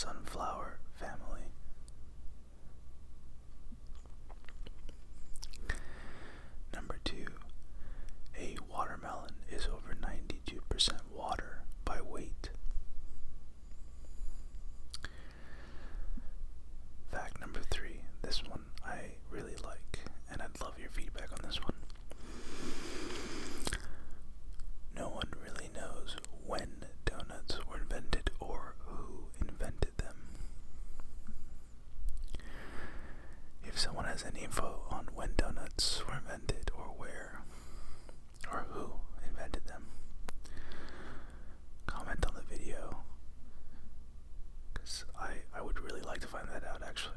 sunflower family. Number two, a watermelon is over 92% water by weight. Fact number three, this one I really like, and I'd love your feedback on this one. No one really knows when donuts were invented or who invented them. If someone has any info on when donuts were invented or where or who invented them, comment on the video because I, I would really like to find that out actually.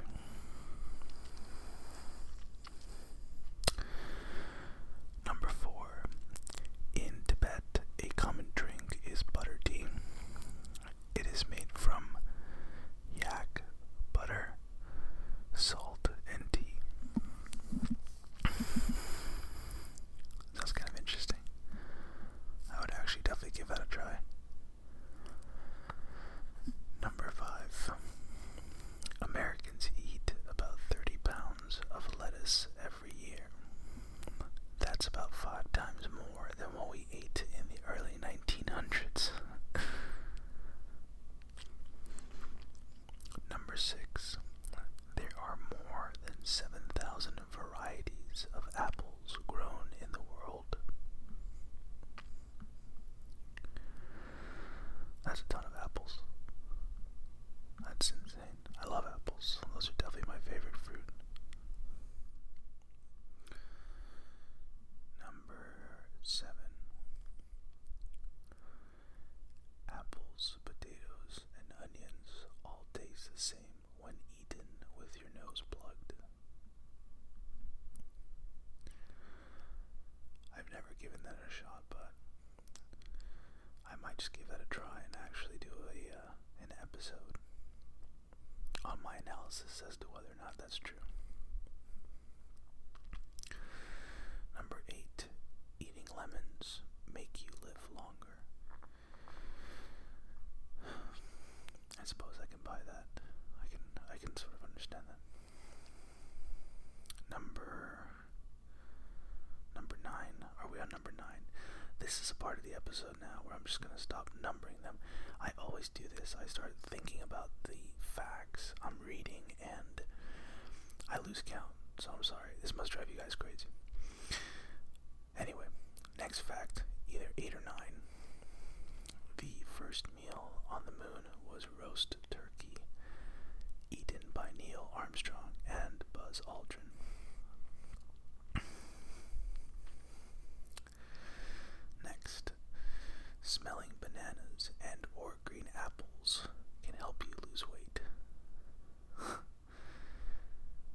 Number four. In Tibet, a common drink is butter tea. It is made from yak, butter, salt, and tea. Sounds kind of interesting. I would actually definitely give that a try. Number five. Americans eat about 30 pounds of lettuce every year. That's about five times more than what we ate in the early 1900s. Number six. There are more than 7,000 varieties of apples grown in the world. That's a ton of apples. That's insane. I love apples. Those are definitely my favorite fruit. Number seven. Apples, potatoes, and onions all taste the same when eaten with your nose plugged. I've never given that a shot, but I might just give that a try and actually do a uh, an episode on my analysis as to whether or not that's true. Number eight, eating lemons make you live longer. I suppose I can buy that. I can I can sort of understand that. Number nine. Are we on number nine? This is a part of the episode now where I'm just gonna stop numbering them. I always do this. I start thinking about the facts I'm reading and I lose count. So I'm sorry. This must drive you guys crazy. Anyway, next fact, either eight or nine. The first meal on the moon was roast turkey, eaten by Neil Armstrong and Buzz Aldrin. Next, smelling bananas and or green apples can help you lose weight.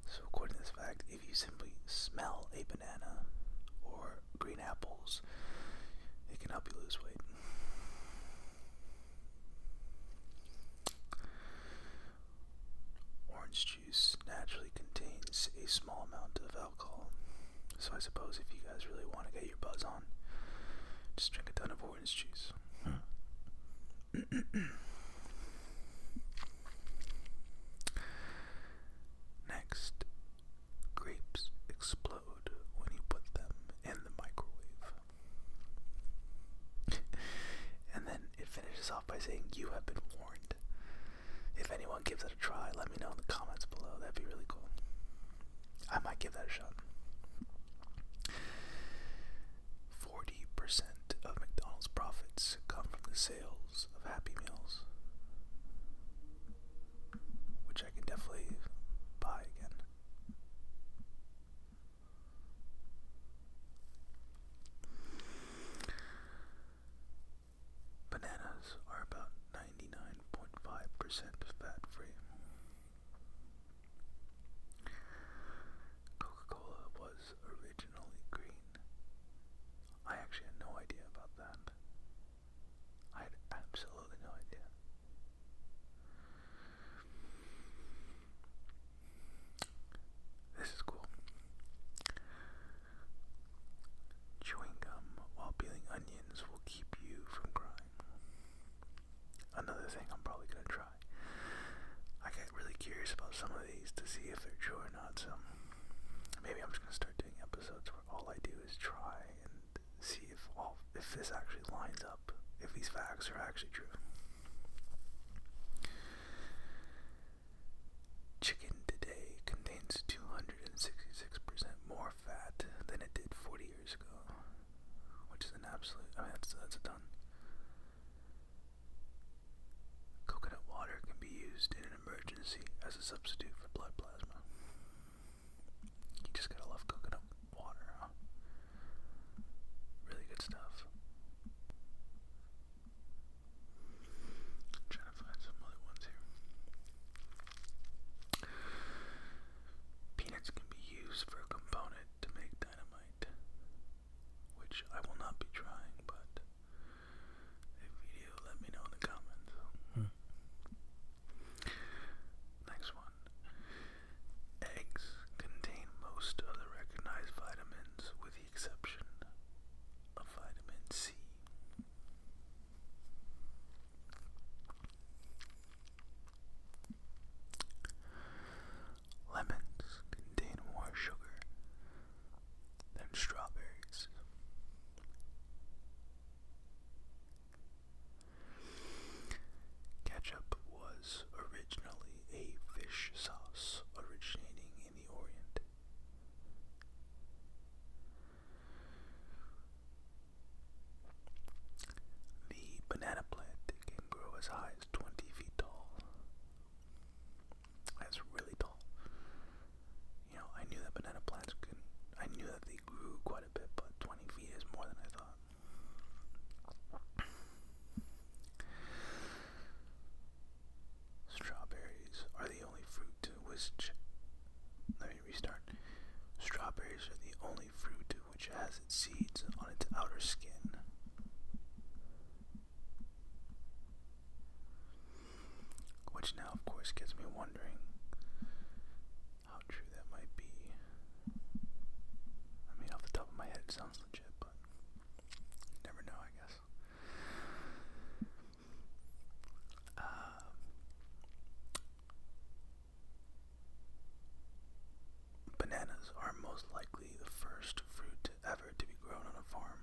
so according to this fact, if you simply smell a banana or green apples, it can help you lose weight. Orange juice naturally contains a small amount of alcohol. So I suppose if you guys really want to get your buzz on, just drink a ton of orange juice. Next, hmm. curious about some of these to see if they're true or not. So maybe I'm just gonna start doing episodes where all I do is try and see if all if this actually lines up, if these facts are actually true. Chicken today contains 266% more fat than it did 40 years ago, which is an absolute. I mean, that's that's a ton. Coconut water can be used in emergency as a substitute for blood plasma. You just gotta love coconut water, huh? Really good stuff. trying to find some other ones here. Peanuts can be used for a component to make dynamite, which I will not be trying, but if you do, let me know in the comments. Next one. Eggs contain most of the recognized vitamins with the exception of vitamin C. Lemons contain more sugar than strawberries. Ketchup was originally a fish sauce originating in the Orient. The banana plant can grow as high as 20 feet tall. That's really tall. You know, I knew that banana plants can, I knew that they grew quite a bit, but 20 feet is more than I thought. Strawberries are the only fruit to which, let me restart. Strawberries are the only fruit which has its seeds on its outer skin. Which now, of course, gets me wondering how true that might be. I mean, off the top of my head, sounds legit, but you never know, I guess. Um, bananas are most likely the first fruit ever to be grown on a farm.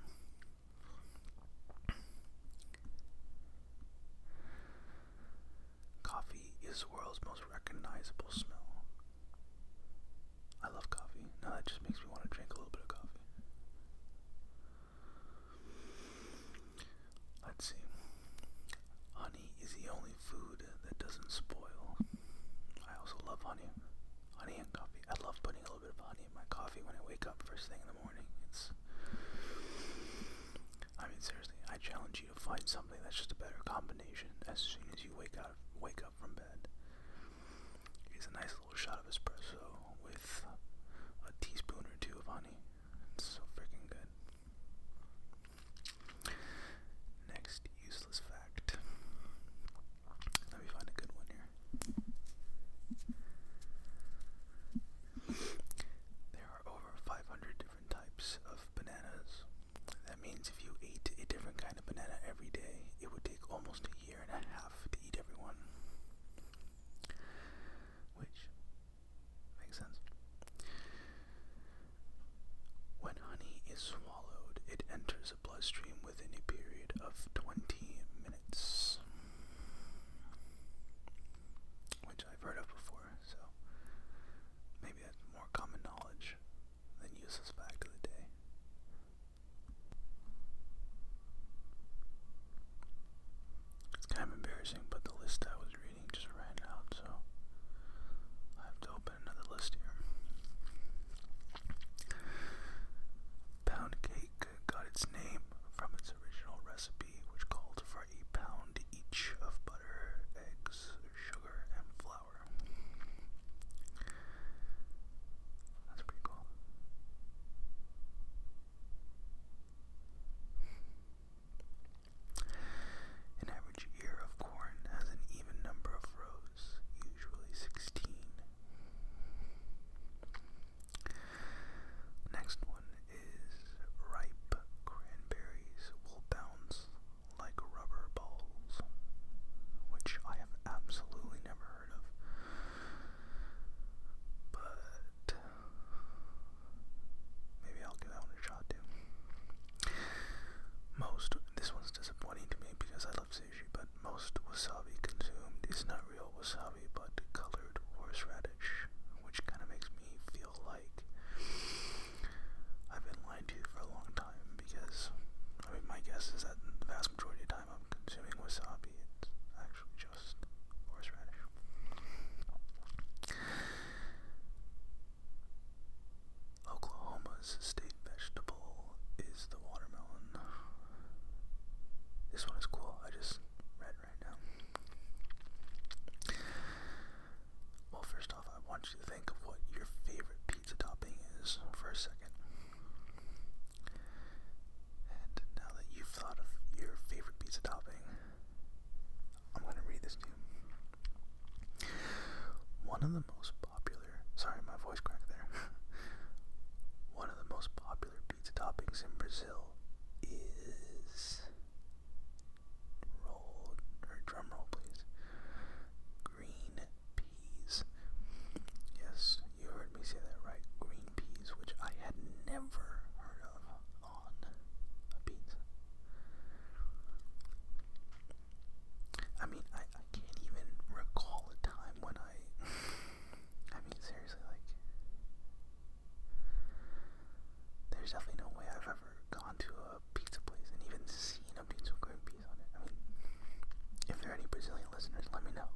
Coffee is the world's most recognizable smell. I love coffee. Now that just makes me want to drink a little bit of coffee. Let's see. Honey is the only food that doesn't spoil. I also love honey. Honey and coffee. I love putting a little bit of honey in my coffee when I wake up first thing in the morning. It's I mean seriously, I challenge you to find something that's just a better combination as soon as you wake up wake up from bed. Here's a nice resilient listeners, let me know.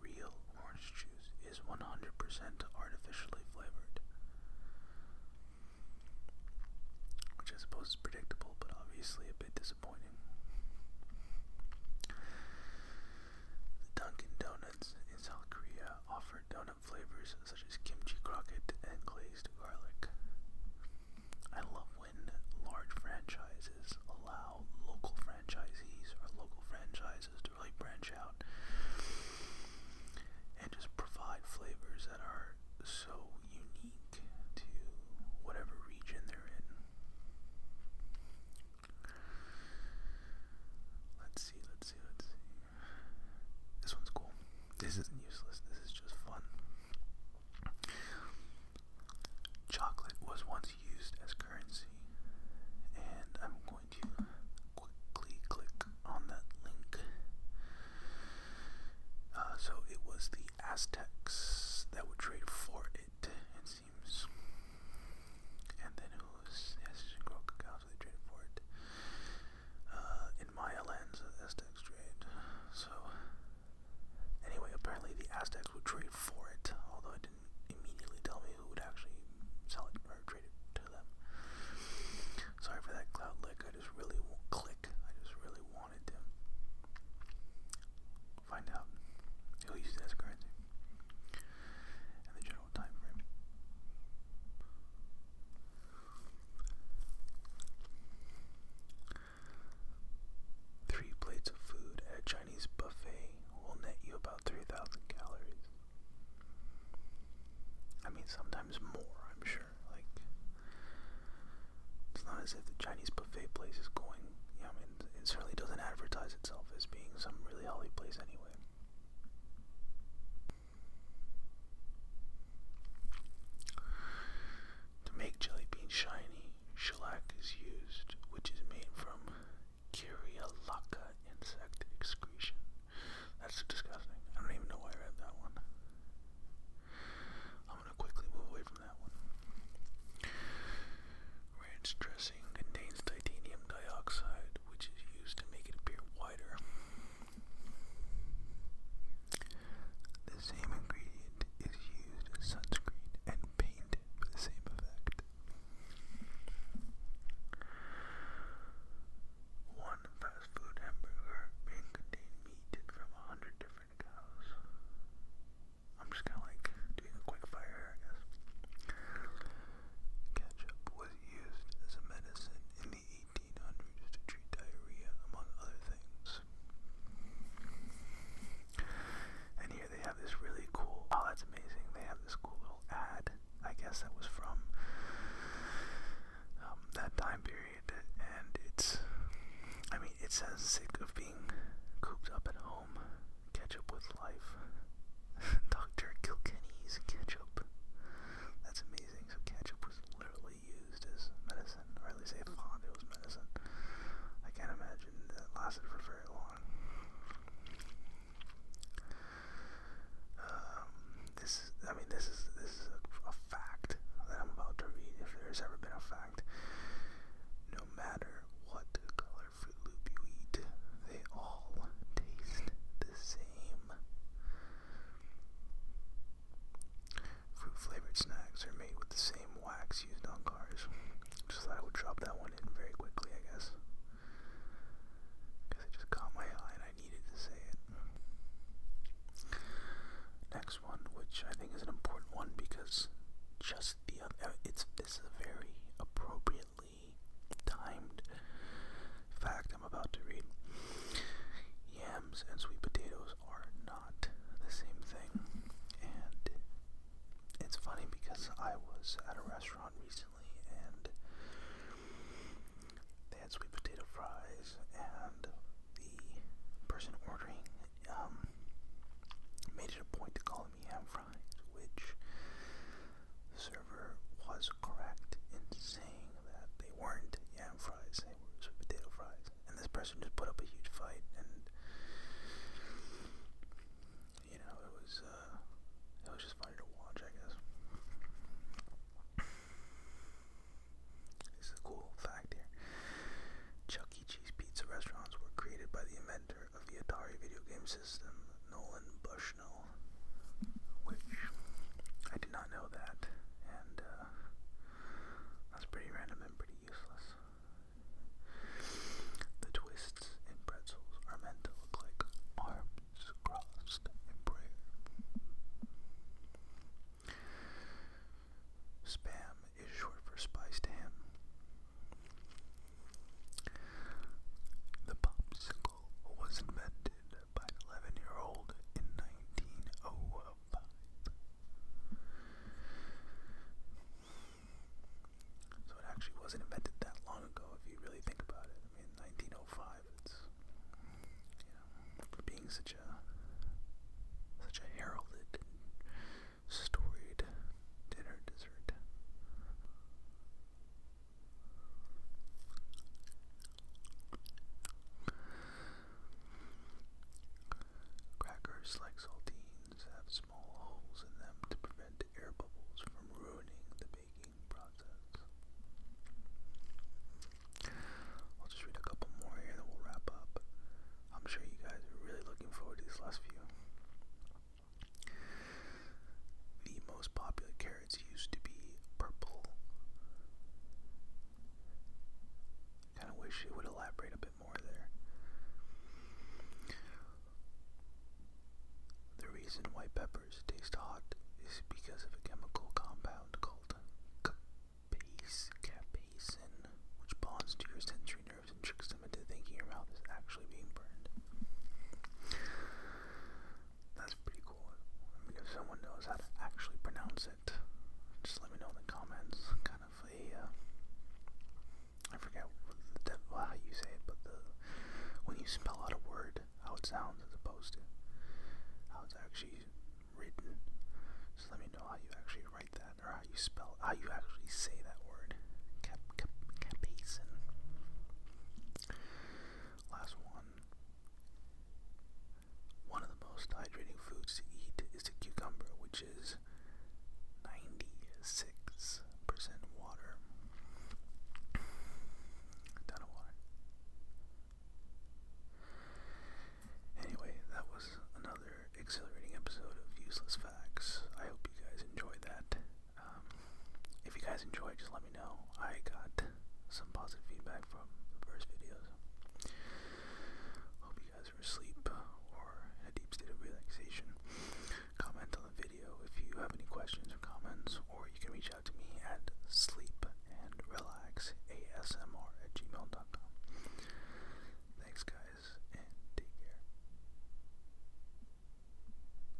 real orange juice is 100% artificially flavored. Which I suppose is predictable, but obviously a bit disappointing. The Dunkin' Donuts in South Korea offer donut flavors such as